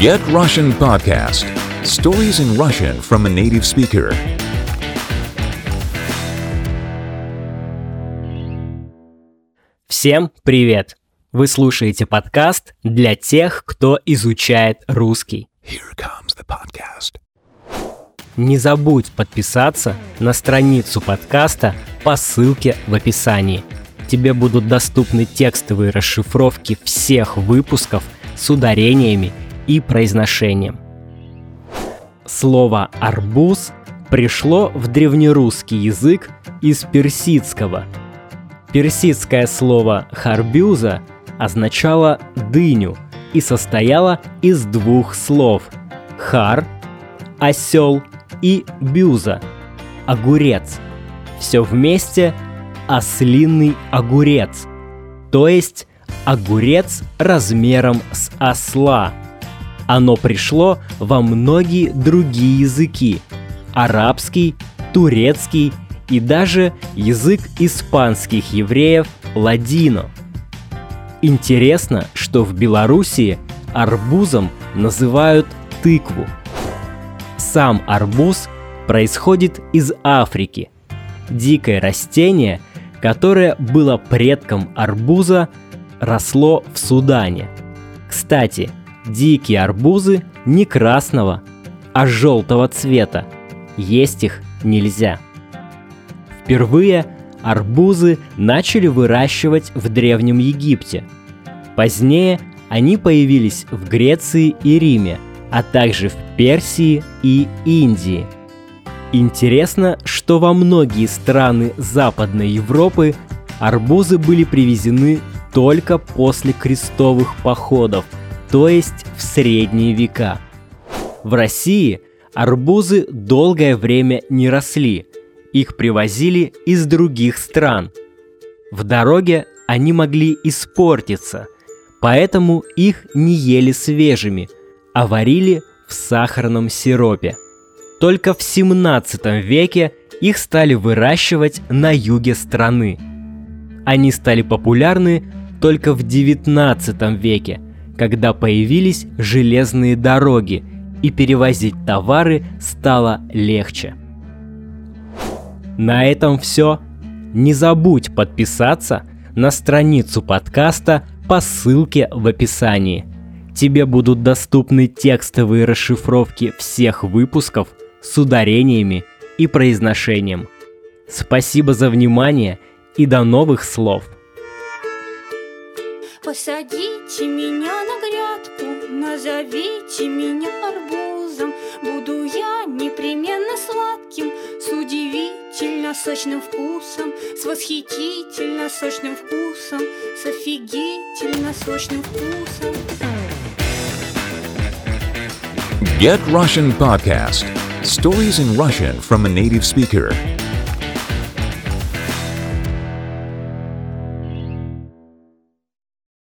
Get Russian Podcast Stories in Russian from a native speaker. Всем привет! Вы слушаете подкаст для тех, кто изучает русский. Here comes the podcast. Не забудь подписаться на страницу подкаста по ссылке в описании. Тебе будут доступны текстовые расшифровки всех выпусков с ударениями и произношением. Слово «арбуз» пришло в древнерусский язык из персидского. Персидское слово «харбюза» означало «дыню» и состояло из двух слов «хар» – «осел» и «бюза» – «огурец». Все вместе «ослиный огурец», то есть огурец размером с осла. Оно пришло во многие другие языки – арабский, турецкий и даже язык испанских евреев – ладино. Интересно, что в Белоруссии арбузом называют тыкву. Сам арбуз происходит из Африки. Дикое растение, которое было предком арбуза, росло в Судане. Кстати, дикие арбузы не красного, а желтого цвета. Есть их нельзя. Впервые арбузы начали выращивать в Древнем Египте. Позднее они появились в Греции и Риме, а также в Персии и Индии. Интересно, что во многие страны Западной Европы арбузы были привезены только после крестовых походов, то есть в средние века. В России арбузы долгое время не росли, их привозили из других стран. В дороге они могли испортиться, поэтому их не ели свежими, а варили в сахарном сиропе. Только в 17 веке их стали выращивать на юге страны. Они стали популярны только в 19 веке, когда появились железные дороги и перевозить товары стало легче. На этом все. Не забудь подписаться на страницу подкаста по ссылке в описании. Тебе будут доступны текстовые расшифровки всех выпусков с ударениями и произношением. Спасибо за внимание и до новых слов! Посадите меня на грядку, назовите меня арбузом. Буду я непременно сладким, с удивительно сочным вкусом, с восхитительно сочным вкусом, с офигительно сочным вкусом. Get Russian Podcast Stories in Russian from a native speaker.